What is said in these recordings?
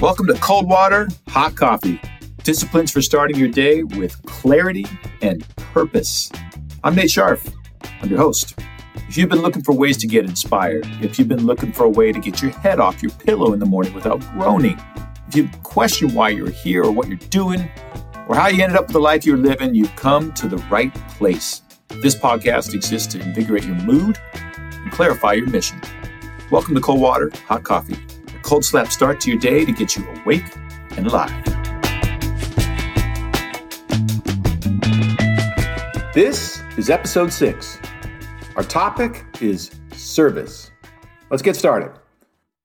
Welcome to Cold Water, Hot Coffee. Disciplines for starting your day with clarity and purpose. I'm Nate Sharf. I'm your host. If you've been looking for ways to get inspired, if you've been looking for a way to get your head off your pillow in the morning without groaning, if you question why you're here or what you're doing, or how you ended up with the life you're living, you've come to the right place. This podcast exists to invigorate your mood and clarify your mission. Welcome to Cold Water, Hot Coffee cold slap start to your day to get you awake and alive. This is episode six. Our topic is service. Let's get started.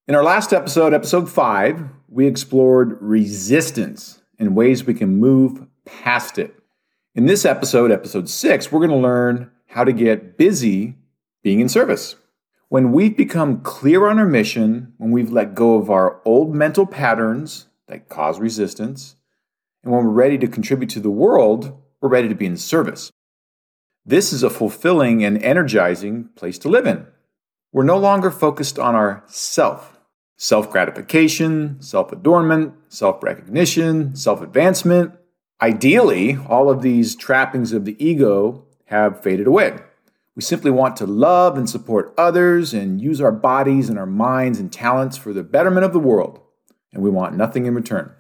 In our last episode, episode five, we explored resistance and ways we can move past it. In this episode, episode six, we're going to learn how to get busy being in service. When we've become clear on our mission, when we've let go of our old mental patterns that cause resistance, and when we're ready to contribute to the world, we're ready to be in service. This is a fulfilling and energizing place to live in. We're no longer focused on our self, self gratification, self adornment, self recognition, self advancement. Ideally, all of these trappings of the ego have faded away. We simply want to love and support others and use our bodies and our minds and talents for the betterment of the world, and we want nothing in return.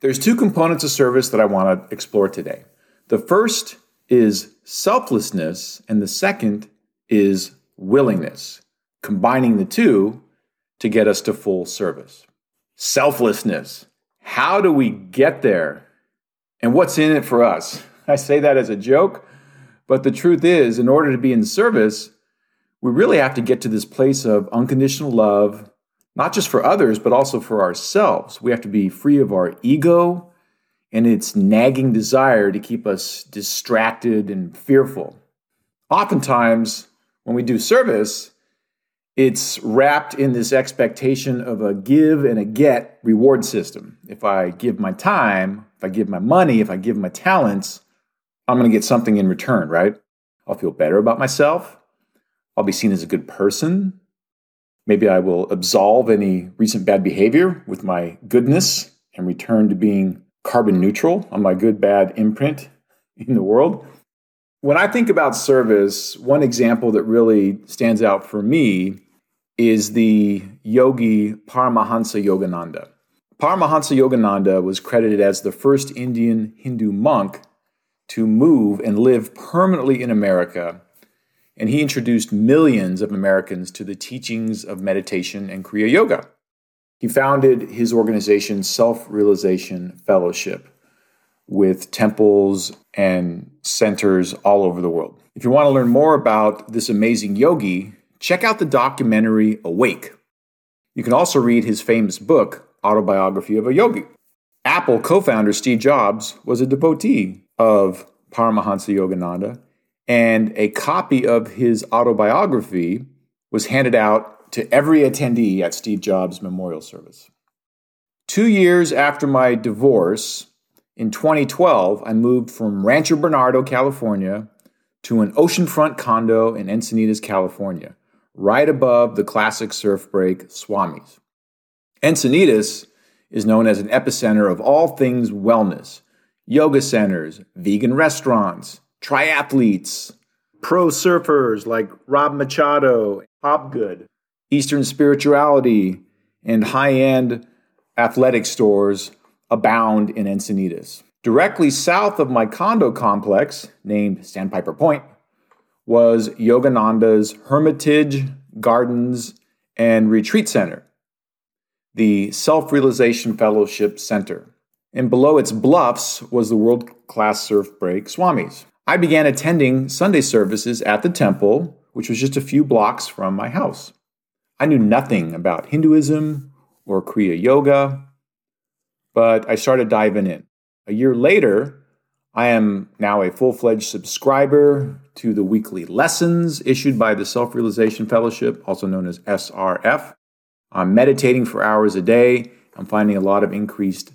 There's two components of service that I want to explore today. The first is selflessness, and the second is willingness, combining the two to get us to full service. Selflessness. How do we get there? And what's in it for us? I say that as a joke, but the truth is, in order to be in service, we really have to get to this place of unconditional love, not just for others, but also for ourselves. We have to be free of our ego and its nagging desire to keep us distracted and fearful. Oftentimes, when we do service, it's wrapped in this expectation of a give and a get reward system. If I give my time, if I give my money, if I give my talents, I'm going to get something in return, right? I'll feel better about myself. I'll be seen as a good person. Maybe I will absolve any recent bad behavior with my goodness and return to being carbon neutral on my good bad imprint in the world. When I think about service, one example that really stands out for me is the yogi Paramahansa Yogananda. Paramahansa Yogananda was credited as the first Indian Hindu monk to move and live permanently in America, and he introduced millions of Americans to the teachings of meditation and Kriya Yoga. He founded his organization, Self Realization Fellowship, with temples and centers all over the world. If you want to learn more about this amazing yogi, check out the documentary Awake. You can also read his famous book, Autobiography of a Yogi. Apple co founder Steve Jobs was a devotee of Paramahansa Yogananda, and a copy of his autobiography was handed out to every attendee at Steve Jobs' memorial service. Two years after my divorce, in 2012, I moved from Rancho Bernardo, California, to an oceanfront condo in Encinitas, California, right above the classic surf break Swamis. Encinitas is known as an epicenter of all things wellness, yoga centers, vegan restaurants, triathletes, pro surfers like Rob Machado, Hobgood, Eastern spirituality, and high end athletic stores abound in Encinitas. Directly south of my condo complex, named Sandpiper Point, was Yogananda's Hermitage Gardens and Retreat Center, the Self Realization Fellowship Center and below its bluffs was the world class surf break Swamis. I began attending Sunday services at the temple, which was just a few blocks from my house. I knew nothing about Hinduism or Kriya Yoga, but I started diving in. A year later, I am now a full fledged subscriber to the weekly lessons issued by the Self Realization Fellowship, also known as SRF. I'm meditating for hours a day. I'm finding a lot of increased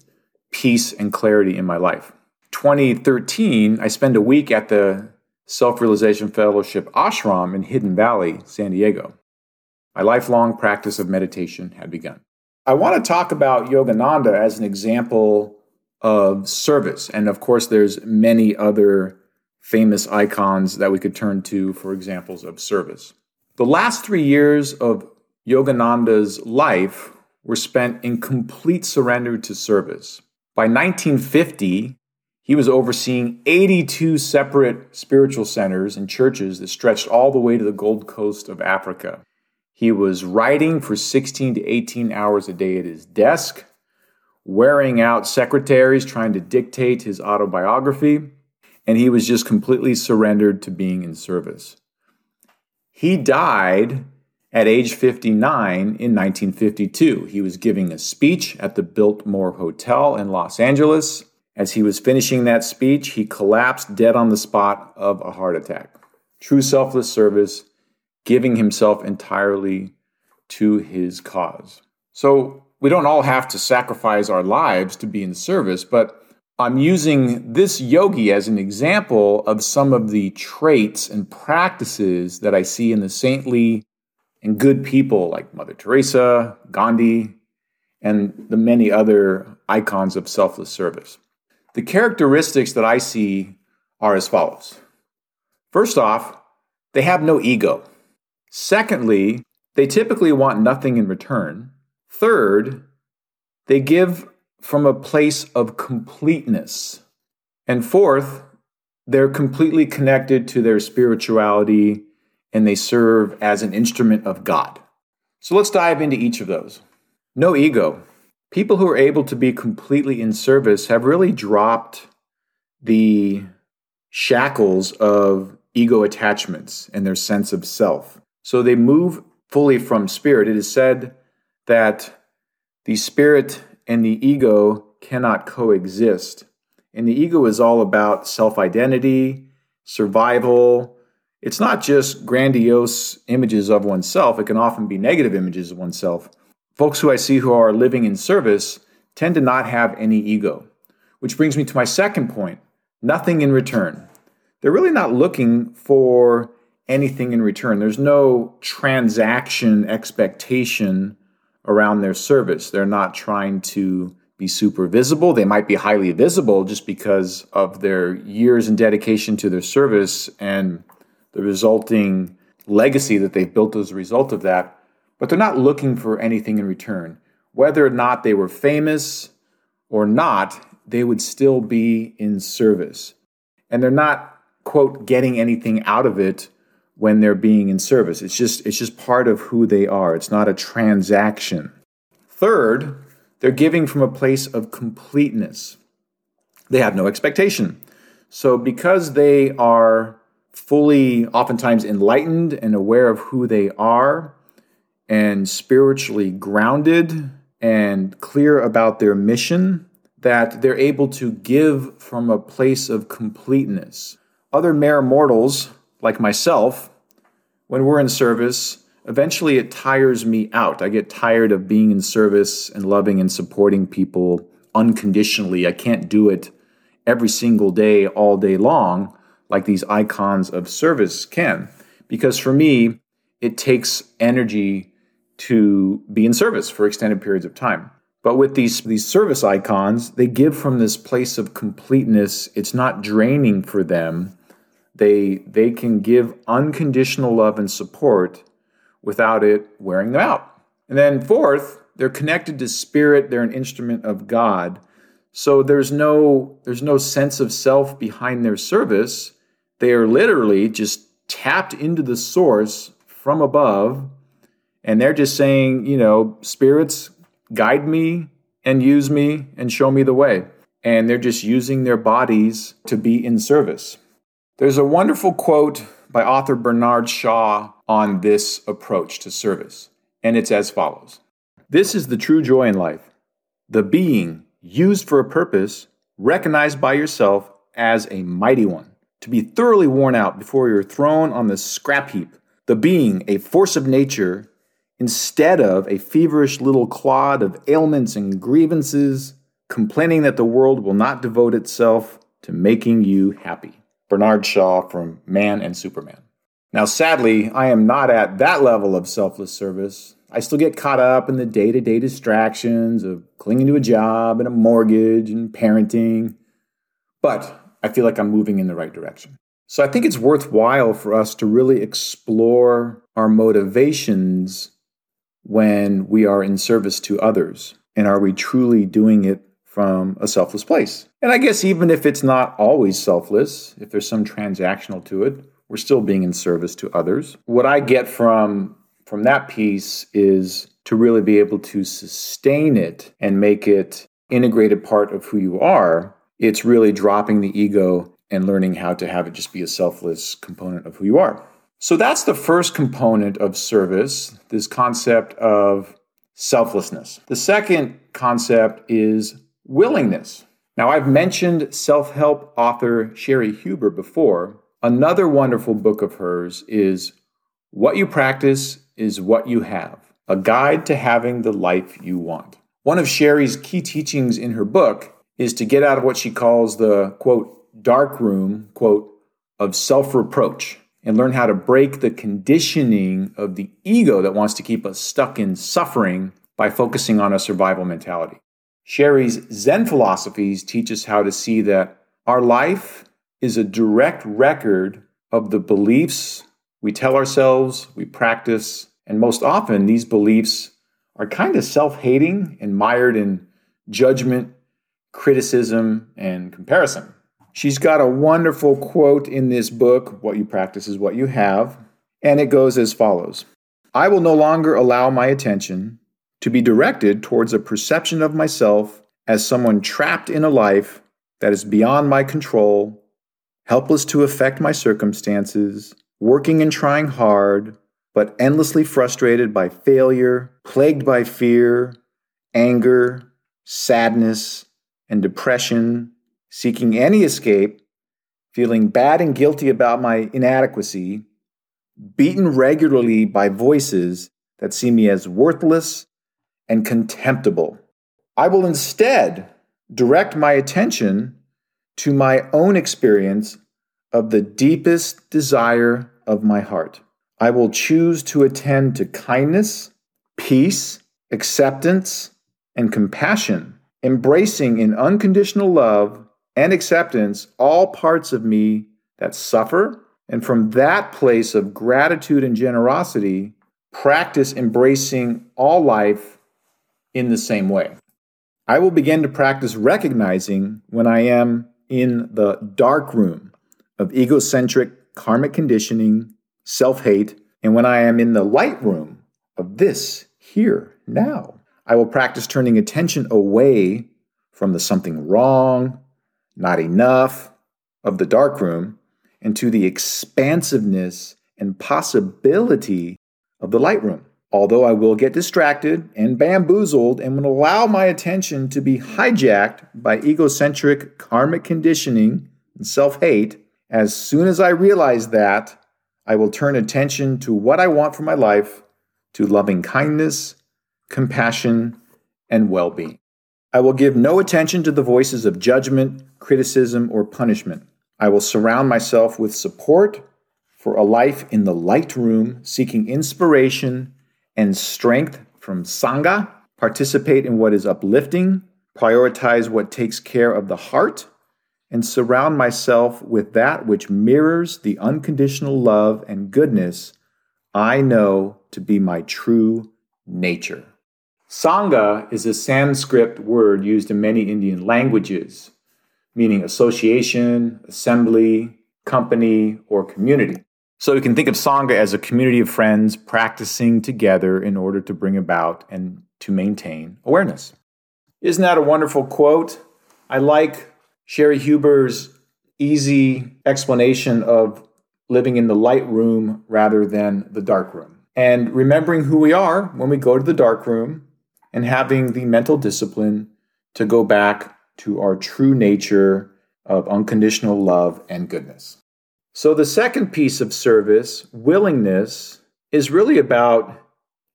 peace and clarity in my life. 2013, I spent a week at the Self Realization Fellowship ashram in Hidden Valley, San Diego. My lifelong practice of meditation had begun. I want to talk about Yogananda as an example of service. And of course, there's many other famous icons that we could turn to for examples of service. The last three years of Yogananda's life were spent in complete surrender to service. By 1950, he was overseeing 82 separate spiritual centers and churches that stretched all the way to the Gold Coast of Africa. He was writing for 16 to 18 hours a day at his desk, wearing out secretaries trying to dictate his autobiography, and he was just completely surrendered to being in service. He died at age 59 in 1952. He was giving a speech at the Biltmore Hotel in Los Angeles. As he was finishing that speech, he collapsed dead on the spot of a heart attack. True selfless service, giving himself entirely to his cause. So, we don't all have to sacrifice our lives to be in service, but I'm using this yogi as an example of some of the traits and practices that I see in the saintly and good people like Mother Teresa, Gandhi, and the many other icons of selfless service. The characteristics that I see are as follows. First off, they have no ego. Secondly, they typically want nothing in return. Third, they give from a place of completeness. And fourth, they're completely connected to their spirituality and they serve as an instrument of God. So let's dive into each of those. No ego. People who are able to be completely in service have really dropped the shackles of ego attachments and their sense of self. So they move fully from spirit. It is said that the spirit and the ego cannot coexist. And the ego is all about self identity, survival, it's not just grandiose images of oneself, it can often be negative images of oneself. Folks who I see who are living in service tend to not have any ego. Which brings me to my second point nothing in return. They're really not looking for anything in return. There's no transaction expectation around their service. They're not trying to be super visible. They might be highly visible just because of their years and dedication to their service and the resulting legacy that they've built as a result of that, but they're not looking for anything in return. Whether or not they were famous or not, they would still be in service. And they're not, quote, getting anything out of it when they're being in service. It's just it's just part of who they are. It's not a transaction. Third, they're giving from a place of completeness. They have no expectation. So because they are fully, oftentimes, enlightened and aware of who they are and spiritually grounded and clear about their mission, that they're able to give from a place of completeness. Other mere mortals, like myself, when we're in service, eventually it tires me out. I get tired of being in service and loving and supporting people unconditionally. I can't do it every single day, all day long like these icons of service can. Because for me, it takes energy to be in service for extended periods of time. But with these, these service icons, they give from this place of completeness. It's not draining for them. They, they can give unconditional love and support without it wearing them out. And then, fourth, they're connected to spirit, they're an instrument of God. So there's no, there's no sense of self behind their service they are literally just tapped into the source from above, and they're just saying, you know, spirits, guide me and use me and show me the way. And they're just using their bodies to be in service. There's a wonderful quote by author Bernard Shaw on this approach to service, and it's as follows This is the true joy in life the being used for a purpose, recognized by yourself as a mighty one to be thoroughly worn out before you're thrown on the scrap heap, the being a force of nature instead of a feverish little clod of ailments and grievances, complaining that the world will not devote itself to making you happy. Bernard Shaw from Man and Superman. Now, sadly, I am not at that level of selfless service. I still get caught up in the day to day distractions of clinging to a job and a mortgage and parenting. But I feel like I'm moving in the right direction. So I think it's worthwhile for us to really explore our motivations when we are in service to others. And are we truly doing it from a selfless place? And I guess even if it's not always selfless, if there's some transactional to it, we're still being in service to others. What I get from from that piece is to really be able to sustain it and make it integrated part of who you are. It's really dropping the ego and learning how to have it just be a selfless component of who you are. So that's the first component of service, this concept of selflessness. The second concept is willingness. Now, I've mentioned self help author Cheri Huber before. Another wonderful book of hers is What You Practice is What You Have A Guide to Having the Life You Want. One of Cheri's key teachings in her book is to get out of what she calls the quote, dark room, quote, of self reproach and learn how to break the conditioning of the ego that wants to keep us stuck in suffering by focusing on a survival mentality. Cheri's Zen philosophies teach us how to see that our life is a direct record of the beliefs we tell ourselves, we practice, and most often these beliefs are kind of self hating and mired in judgment, criticism, and comparison. She's got a wonderful quote in this book What you practice is what you have. And it goes as follows I will no longer allow my attention to be directed towards a perception of myself as someone trapped in a life that is beyond my control, helpless to affect my circumstances, working and trying hard, but endlessly frustrated by failure, plagued by fear, anger, sadness, and depression seeking any escape, feeling bad and guilty about my inadequacy, beaten regularly by voices that see me as worthless and contemptible. I will instead direct my attention to my own experience of the deepest desire of my heart. I will choose to attend to kindness, peace, acceptance, and compassion, embracing in unconditional love and acceptance all parts of me that suffer. And from that place of gratitude and generosity, practice embracing all life in the same way. I will begin to practice recognizing when I am in the dark room of egocentric karmic conditioning, self hate, and when I am in the light room of this here, now. I will practice turning attention away from the something wrong, not enough of the dark darkroom into the expansiveness and possibility of the lightroom. Although I will get distracted and bamboozled and will allow my attention to be hijacked by egocentric karmic conditioning and self hate, as soon as I realize that, I will turn attention to what I want for my life to loving kindness, compassion, and well being. I will give no attention to the voices of judgment, criticism, or punishment. I will surround myself with support for a life in the light room, seeking inspiration and strength from Sangha, participate in what is uplifting, prioritize what takes care of the heart, and surround myself with that which mirrors the unconditional love and goodness I know to be my true nature. Sangha is a Sanskrit word used in many Indian languages, meaning association, assembly, company, or community. So you can think of Sangha as a community of friends practicing together in order to bring about and to maintain awareness. Isn't that a wonderful quote? I like Cheri Huber's easy explanation of living in the light room rather than the dark room. And remembering who we are when we go to the dark room and having the mental discipline to go back to our true nature of unconditional love and goodness. So, the second piece of service, willingness, is really about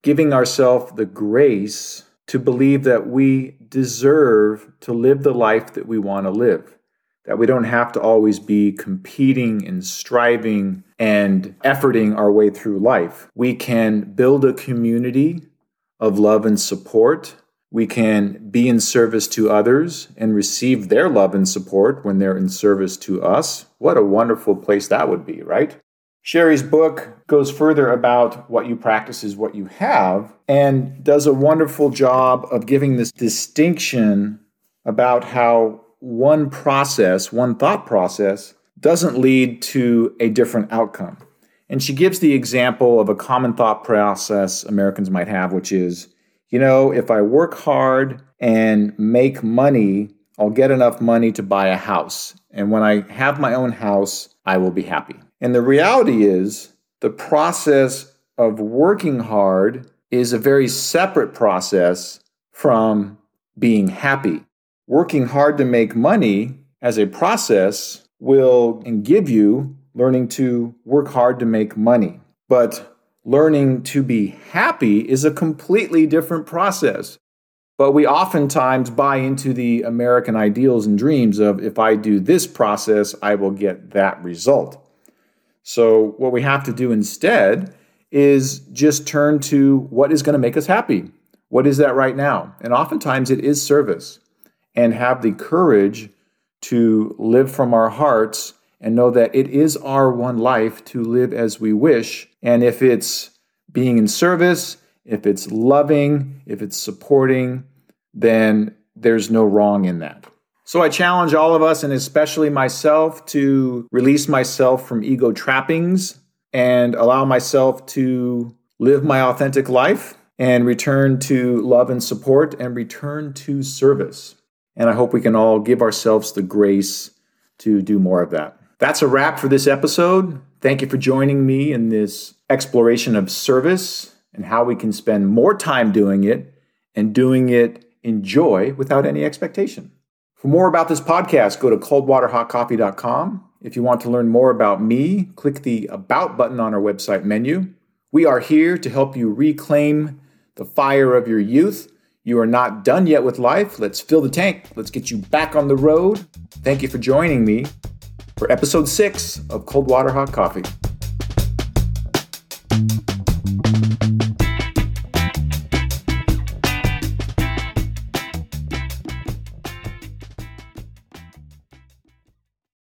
giving ourselves the grace to believe that we deserve to live the life that we want to live, that we don't have to always be competing and striving and efforting our way through life. We can build a community of love and support. We can be in service to others and receive their love and support when they're in service to us. What a wonderful place that would be, right? Cheri's book goes further about what you practice is what you have and does a wonderful job of giving this distinction about how one process, one thought process, doesn't lead to a different outcome. And she gives the example of a common thought process Americans might have, which is, you know, if I work hard and make money, I'll get enough money to buy a house. And when I have my own house, I will be happy. And the reality is, the process of working hard is a very separate process from being happy. Working hard to make money as a process will give you learning to work hard to make money. But learning to be happy is a completely different process. But we oftentimes buy into the American ideals and dreams of if I do this process, I will get that result. So, what we have to do instead is just turn to what is going to make us happy. What is that right now? And oftentimes it is service. And have the courage to live from our hearts and know that it is our one life to live as we wish. And if it's being in service, if it's loving, if it's supporting, then there's no wrong in that. So I challenge all of us, and especially myself, to release myself from ego trappings and allow myself to live my authentic life and return to love and support and return to service. And I hope we can all give ourselves the grace to do more of that. That's a wrap for this episode. Thank you for joining me in this exploration of service and how we can spend more time doing it and doing it in joy without any expectation. For more about this podcast, go to coldwaterhotcoffee.com. If you want to learn more about me, click the About button on our website menu. We are here to help you reclaim the fire of your youth. You are not done yet with life. Let's fill the tank. Let's get you back on the road. Thank you for joining me for episode six of Cold Water Hot Coffee.